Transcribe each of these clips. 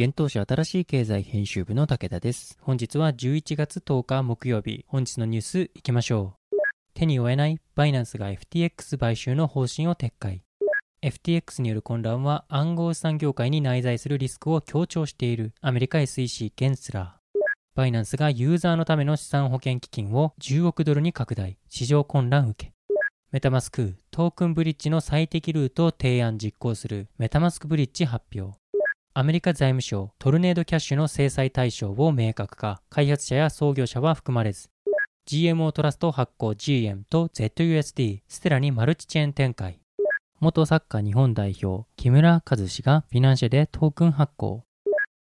現当社新しい経済編集部の武田です。本日は11月10日木曜日。本日のニュースいきましょう。手に負えないバイナンスが FTX 買収の方針を撤回。FTX による混乱は暗号資産業界に内在するリスクを強調しているアメリカ SEC ゲンスラー。バイナンスがユーザーのための資産保険基金を10億ドルに拡大。市場混乱受け。メタマスクトークンブリッジの最適ルートを提案実行するメタマスクブリッジ発表。アメリカ財務省トルネードキャッシュの制裁対象を明確化。開発者や創業者は含まれず。GMO トラスト発行 GM と ZUSD ステラにマルチチェーン展開。元サッカー日本代表木村和氏がフィナンシェでトークン発行。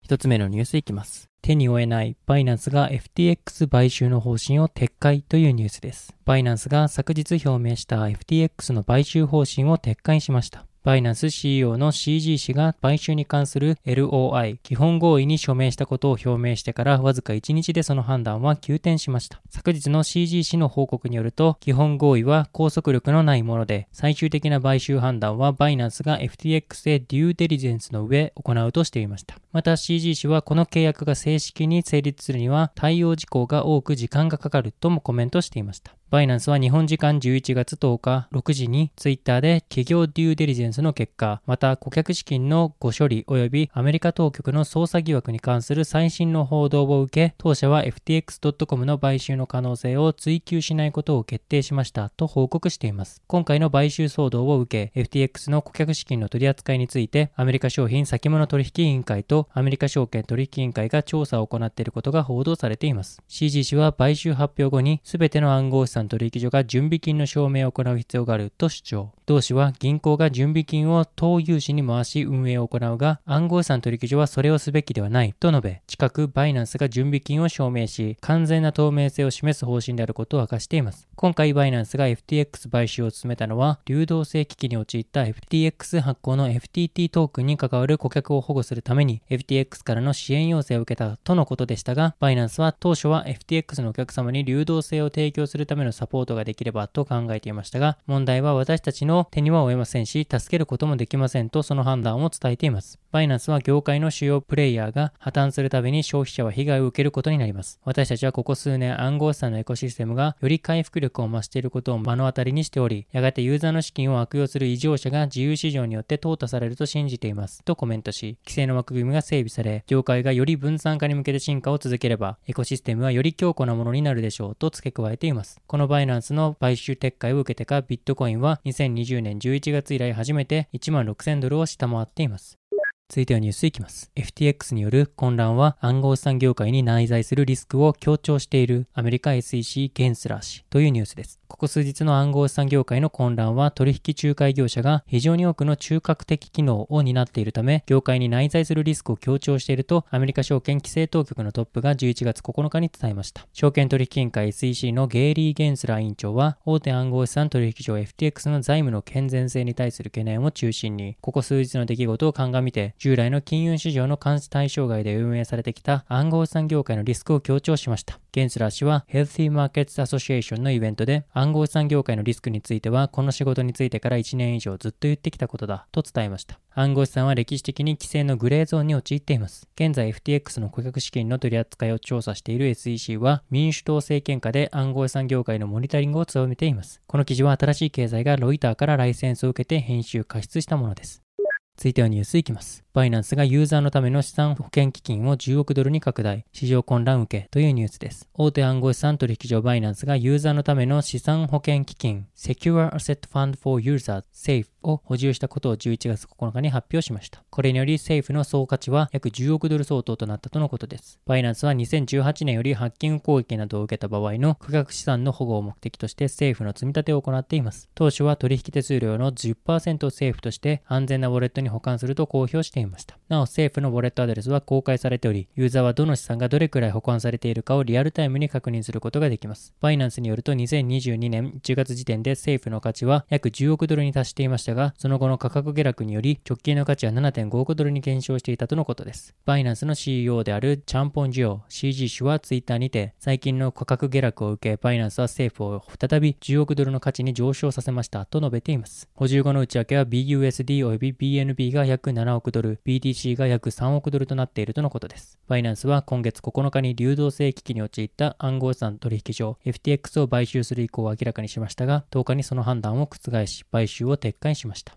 一つ目のニュースいきます。手に負えないバイナンスが FTX 買収の方針を撤回というニュースです。バイナンスが昨日表明した FTX の買収方針を撤回しました。バイナンス CEO の CG 氏が買収に関する LOI 基本合意に署名したことを表明してからわずか1日でその判断は急転しました。昨日の CG 氏の報告によると基本合意は拘束力のないもので最終的な買収判断はバイナンスが FTX でデューデリジェンスの上行うとしていました。また CG 氏はこの契約が正式に成立するには対応事項が多く時間がかかるともコメントしていました。バイナンスは日本時間11月10日6時にツイッターで企業デューデリジェンスの結果、また顧客資金の誤処理及びアメリカ当局の捜査疑惑に関する最新の報道を受け、当社は FTX.com の買収の可能性を追求しないことを決定しましたと報告しています。今回の買収騒動を受け、FTX の顧客資金の取り扱いについて、アメリカ商品先物取引委員会とアメリカ証券取引委員会が調査を行っていることが報道されています。CG 氏は買収発表後に全ての暗号資産取引所が準備金の証明を行う必要があると主張。同氏は銀行が準備金を投融資に回し運営を行うが、暗号資産取引所はそれをすべきではないと述べ、近くバイナンスが準備金を証明し、完全な透明性を示す方針であることを明かしています。今回バイナンスが FTX 買収を進めたのは、流動性危機に陥った FTX 発行の FTT トークンに関わる顧客を保護するために FTX からの支援要請を受けたとのことでしたが、バイナンスは当初は FTX のお客様に流動性を提供するためのサポートができればと考えていましたが、問題は私たちの手には負えませんし、助けることもできませんとその判断を伝えています。バイナンスは業界の主要プレイヤーが破綻するたびに消費者は被害を受けることになります。私たちはここ数年暗号資産のエコシステムがより回復力を増していることを目の当たりにしており、やがてユーザーの資金を悪用する異常者が自由市場によって淘汰されると信じています。とコメントし、規制の枠組みが整備され、業界がより分散化に向けて進化を続ければ、エコシステムはより強固なものになるでしょうと付け加えています。このバイナンスの買収撤回を受けてか、ビットコインは2020年11月以来初めて1万6000ドルを下回っています。続いてはニュースいきます。FTX による混乱は暗号資産業界に内在するリスクを強調しているアメリカ SEC ゲンスラー氏というニュースです。ここ数日の暗号資産業界の混乱は取引仲介業者が非常に多くの中核的機能を担っているため、業界に内在するリスクを強調しているとアメリカ証券規制当局のトップが11月9日に伝えました。証券取引委員会 SEC のゲイリー・ゲンスラー委員長は、大手暗号資産取引所 FTX の財務の健全性に対する懸念を中心に、ここ数日の出来事を鑑みて、従来の金融市場の監視対象外で運営されてきた暗号資産業界のリスクを強調しました。ゲンスラー氏は Healthy Markets Association のイベントで暗号資産業界のリスクについてはこの仕事についてから1年以上ずっと言ってきたことだと伝えました。暗号資産は歴史的に規制のグレーゾーンに陥っています。現在 FTX の顧客資金の取り扱いを調査している SEC は民主党政権下で暗号資産業界のモニタリングを強めています。この記事は新しい経済がロイターからライセンスを受けて編集加筆したものです。続いてはニュースいきます。バイナンスがユーザーのための資産保険基金を10億ドルに拡大、市場混乱受けというニュースです。大手暗号資産取引所バイナンスがユーザーのための資産保険基金 Secure Asset Fund for Users SAFE を補充したことを11月9日に発表しました。これにより政府の総価値は約10億ドル相当となったとのことです。バイナンスは2018年よりハッキング攻撃などを受けた場合の価格資産の保護を目的として政府の積み立てを行っています。当初は取引手数料の10%を政府として安全なウォレットに保管すると公表していますした。なお政府のウォレットアドレスは公開されており、ユーザーはどの資産がどれくらい保管されているかをリアルタイムに確認することができます。バイナンスによると2022年1月時点で政府の価値は約10億ドルに達していましたが、その後の価格下落により直近の価値は7.5億ドルに減少していたとのことです。バイナンスの CEO であるチャンポンジオ CG 氏はツイッターにて、最近の価格下落を受け、バイナンスは政府を再び10億ドルの価値に上昇させましたと述べています。補充後の内訳は BUSD 及び BNB が約7億ドル、BTC が約3億ドルとなっているとのことです。バイナンスは今月9日に流動性危機に陥った暗号資産取引所 FTX を買収する意向を明らかにしましたが、10日にその判断を覆し、買収を撤回しました。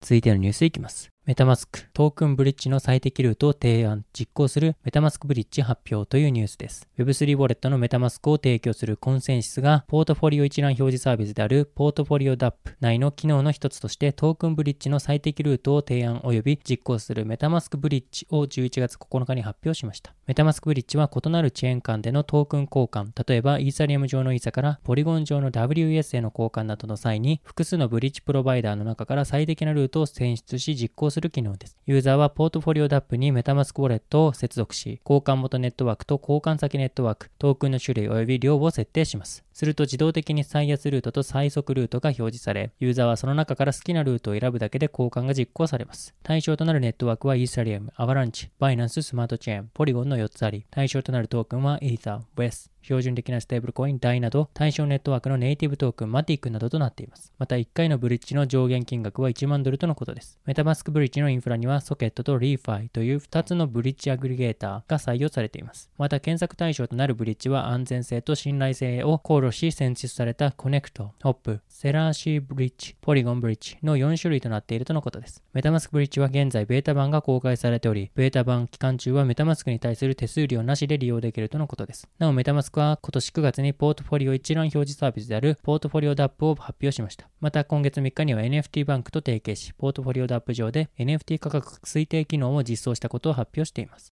続いてのニュースいきます。メタマスク、トークンブリッジの最適ルートを提案、実行するメタマスクブリッジ発表というニュースです。Web3 ウォレットのメタマスクを提供するコンセンシスが、ポートフォリオ一覧表示サービスであるポートフォリオ DAP 内の機能の一つとしてトークンブリッジの最適ルートを提案及び実行するメタマスクブリッジを11月9日に発表しました。メタマスクブリッジは異なるチェーン間でのトークン交換、例えばイーサリアム上のイーサからポリゴン上の WES への交換などの際に複数のブリッジプロバイダーの中から最適なルートを選出し実行するする機能です。ユーザーはポートフォリオ DAP にメタマスクウォレットを接続し、交換元ネットワークと交換先ネットワーク、トークンの種類及び量を設定します。すると自動的に最安ルートと最速ルートが表示され、ユーザーはその中から好きなルートを選ぶだけで交換が実行されます。対象となるネットワークはイーサリアム、アバランチ、バイナンス、スマートチェーン、ポリゴンの4つあり、対象となるトークンはイーサー、 WETH、標準的なステーブルコイン DAI など対象ネットワークのネイティブトークン MATIC などとなっています。また1回のブリッジの上限金額は1万ドルとのことです。メタマスクブリッジのインフラにはソケットと LI.FI という2つのブリッジアグリゲーターが採用されています。また検索対象となるブリッジは安全性と信頼性を考慮し選出されたコネクト、ホップ、セラー cBridge、ポリゴンブリッジの4種類となっているとのことです。メタマスクブリッジは現在ベータ版が公開されており、ベータ版期間中はメタマスクに対する手数料なしで利用できるとのことです。なおメタマスクは今年9月にポートフォリオ一覧表示サービスであるポートフォリオ DApp を発表しました。また今月3日には NFT バンクと提携し、ポートフォリオ DApp 上で NFT 価格推定機能を実装したことを発表しています。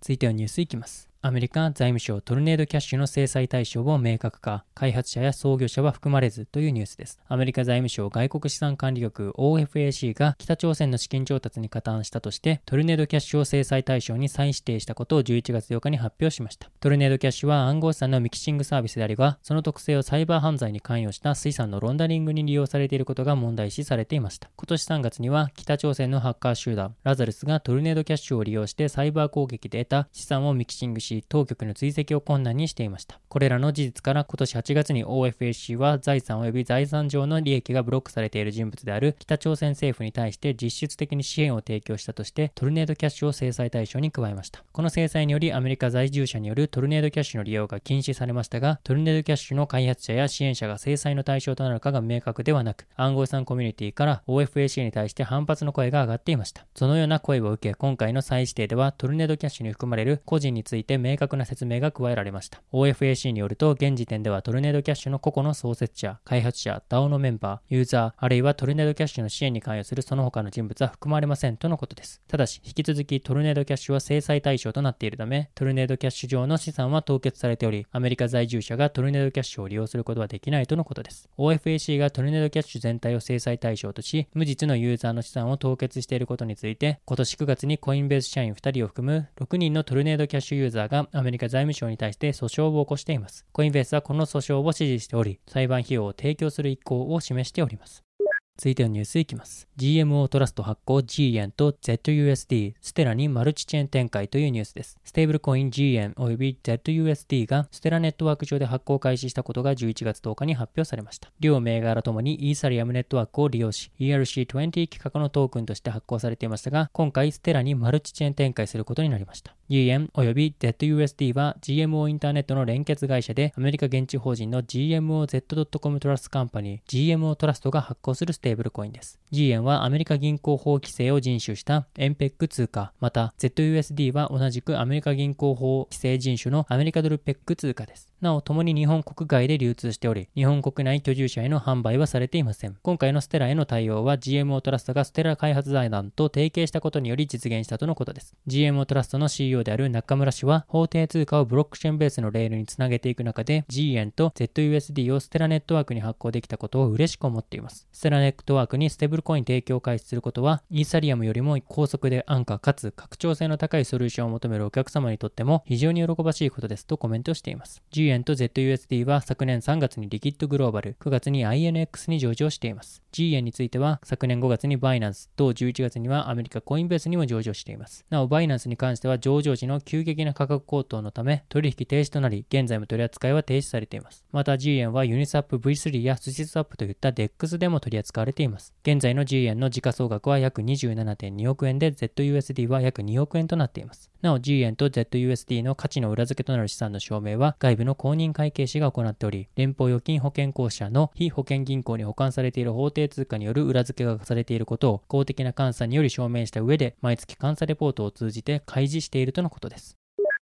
続いてはニュースいきます。アメリカ財務省トルネードキャッシュの制裁対象を明確化、開発者や創業者は含まれずというニュースです。アメリカ財務省外国資産管理局 OFAC が北朝鮮の資金調達に加担したとして、トルネードキャッシュを制裁対象に再指定したことを11月8日に発表しました。トルネードキャッシュは暗号資産のミキシングサービスであるが、その特性をサイバー犯罪に関与した水産のロンダリングに利用されていることが問題視されていました。今年3月には北朝鮮のハッカー集団ラザルスがトルネードキャッシュを利用してサイバー攻撃で得た資産をミキシングし、当局の追跡を困難にしていました。これらの事実から今年8月に OFAC は財産及び財産上の利益がブロックされている人物である北朝鮮政府に対して実質的に支援を提供したとしてトルネードキャッシュを制裁対象に加えました。この制裁によりアメリカ在住者によるトルネードキャッシュの利用が禁止されましたが、トルネードキャッシュの開発者や支援者が制裁の対象となるかが明確ではなく、暗号資産コミュニティから OFAC に対して反発の声が上がっていました。そのような声を受け、今回の再指定ではトルネードキャッシュに含まれる個人について明確な説明が加えられました。OFAC によると、現時点ではトルネードキャッシュの個々の創設者、開発者、DAO のメンバー、ユーザー、あるいはトルネードキャッシュの支援に関与するその他の人物は含まれませんとのことです。ただし、引き続きトルネードキャッシュは制裁対象となっているため、トルネードキャッシュ上の資産は凍結されており、アメリカ在住者がトルネードキャッシュを利用することはできないとのことです。OFAC がトルネードキャッシュ全体を制裁対象とし、無実のユーザーの資産を凍結していることについて、今年9月にコインベース社員2人を含む6人のトルネードキャッシュユーザーがアメリカ財務省に対して訴訟を起こしています。コインベースはこの訴訟を支持しており、裁判費用を提供する意向を示しております。続いてのニュースいきます。GMO トラスト発行 G 円と ZUSD、ステラにマルチチェーン展開というニュースです。ステーブルコイン G 円及び ZUSD がステラネットワーク上で発行開始したことが11月10日に発表されました。両銘柄ともにイーサリアムネットワークを利用し、ERC20 規格のトークンとして発行されていましたが、今回ステラにマルチチェーン展開することになりました。G 円及び ZUSD は GMO インターネットの連結会社でアメリカ現地法人の GMO-Z.com トラストカンパニー GMO トラストが発行するステーブルコインです。G 円はアメリカ銀行法規制を遵守した 円ペッグ通貨、また ZUSD は同じくアメリカ銀行法規制遵守のアメリカドルペッグ通貨です。なお、共に日本国外で流通しており、日本国内居住者への販売はされていません。今回のステラへの対応は GMO トラストがステラ開発財団と提携したことにより実現したとのことです。GMO トラストの CEO である中村氏は、法定通貨をブロックチェーンベースのレールにつなげていく中で、G 円と ZUSD をステラネットワークに発行できたことを嬉しく思っています。ステラネットワークにステブルコイン提供を開始することは、イーサリアムよりも高速で安価かつ拡張性の高いソリューションを求めるお客様にとっても非常に喜ばしいことですとコメントしています。G 円と ZUSD は昨年3月にリキッドグローバル、9月に INX に上場しています。G 円については昨年5月にバイナンスと11月にはアメリカコインベースにも上場しています。なお、バイナンスに関しては上場時の急激な価格高騰のため取引停止となり、現在も取り扱いは停止されています。また G 円はユニスアップ V3 やスシスアップといった DEX でも取り扱われています。現在の G 円の時価総額は約27.2億円で ZUSD は約2億円となっています。なお G 円と ZUSD の価値の裏付けとなる資産の証明は外部の公認会計士が行っており、連邦預金保険公社の非保険銀行に保管されている法定通貨による裏付けがされていることを公的な監査により証明した上で、毎月監査レポートを通じて開示しているとのことです。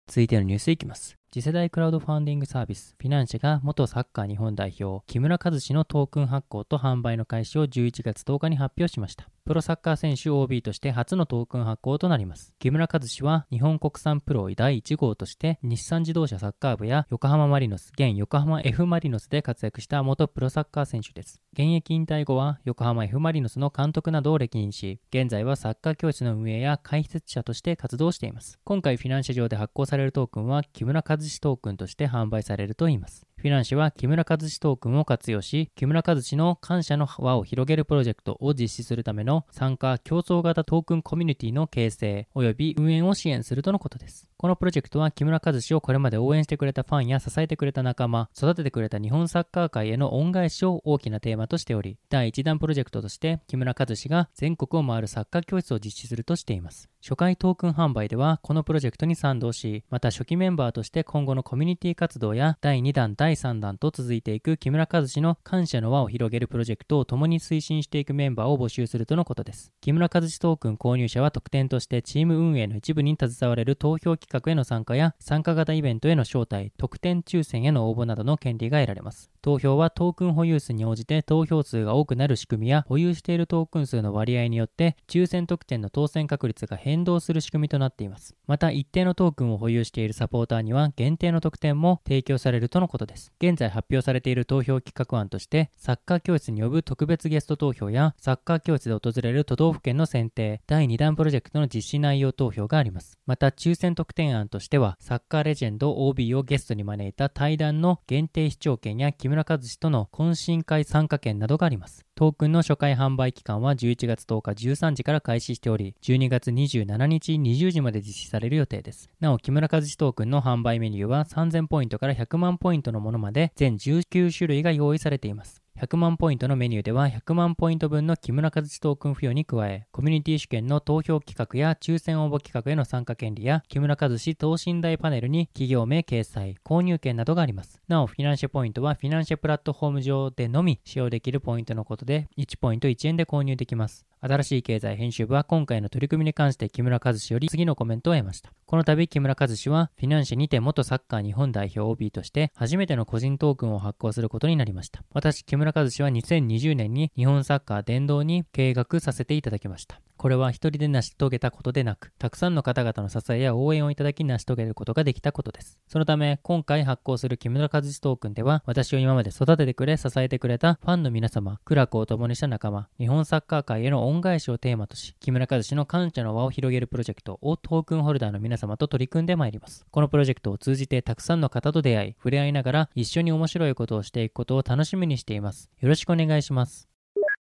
続いてのニュースいきます。次世代クラウドファンディングサービス、フィナンシェが元サッカー日本代表、木村和志のトークン発行と販売の開始を11月10日に発表しました。プロサッカー選手 OB として初のトークン発行となります。木村和志は日本国産プロ第1号として日産自動車サッカー部や横浜マリノス、現横浜 F マリノスで活躍した元プロサッカー選手です。現役引退後は横浜 F マリノスの監督などを歴任し、現在はサッカー教室の運営や解説者として活動しています。今回フィナンシェ上で発行されるトークンは木村和志トークンとして販売されるといいます。フィナンシェは木村和志トークンを活用し、木村和志の感謝の輪を広げるプロジェクトを実施するための参加競争型トークンコミュニティの形成及び運営を支援するとのことです。このプロジェクトは木村和志をこれまで応援してくれたファンや支えてくれた仲間、育ててくれた日本サッカー界への恩返しを大きなテーマとしており、第1弾プロジェクトとして木村和志が全国を回るサッカー教室を実施するとしています。初回トークン販売ではこのプロジェクトに賛同し、また初期メンバーとして今後のコミュニティ活動や第2弾、第3弾と続いていく木村和志の感謝の輪を広げるプロジェクトを共に推進していくメンバーを募集するとのことです。木村和志トークン購入者は特典としてチーム運営の一部に携われる投票企画への参加や参加型イベントへの招待、特典抽選への応募などの権利が得られます。投票はトークン保有数に応じて投票数が多くなる仕組みや保有しているトークン数の割合によって抽選特典の当選確率が変動する仕組みとなっています。また一定のトークンを保有しているサポーターには限定の特典も提供されるとのことです。現在発表されている投票企画案としてサッカー教室に呼ぶ特別ゲスト投票やサッカー教室で訪れる都道府県の選定、第2弾プロジェクトの実施内容投票があります。また抽選特典案としてはサッカーレジェンド OB をゲストに招いた対談の限定視聴券や木村和志との懇親会参加券などがあります。トークンの初回販売期間は11月10日13時から開始しており、12月27日20時まで実施される予定です。なお、木村和志トークンの販売メニューは3000ポイントから100万ポイントのものまで全19種類が用意されています。100万ポイントのメニューでは100万ポイント分の木村和志トークン付与に加え、コミュニティ主権の投票企画や抽選応募企画への参加権利や木村和志等身大パネルに企業名掲載、購入権などがあります。なお、フィナンシェポイントはフィナンシェプラットフォーム上でのみ使用できるポイントのことで、1ポイント1円で購入できます。新しい経済編集部は今回の取り組みに関して木村和志より次のコメントを得ました。この度木村和氏はフィナンシェにて元サッカー日本代表 OB として初めての個人トークンを発行することになりました。私、木村和氏は2020年に日本サッカー殿堂に計画させていただきました。これは一人で成し遂げたことでなく、たくさんの方々の支えや応援をいただき成し遂げることができたことです。そのため、今回発行する木村和志トークンでは、私を今まで育ててくれ、支えてくれたファンの皆様、苦楽を共にした仲間、日本サッカー界への恩返しをテーマとし、木村和志の感謝の輪を広げるプロジェクトをトークンホルダーの皆様と取り組んでまいります。このプロジェクトを通じてたくさんの方と出会い、触れ合いながら一緒に面白いことをしていくことを楽しみにしています。よろしくお願いします。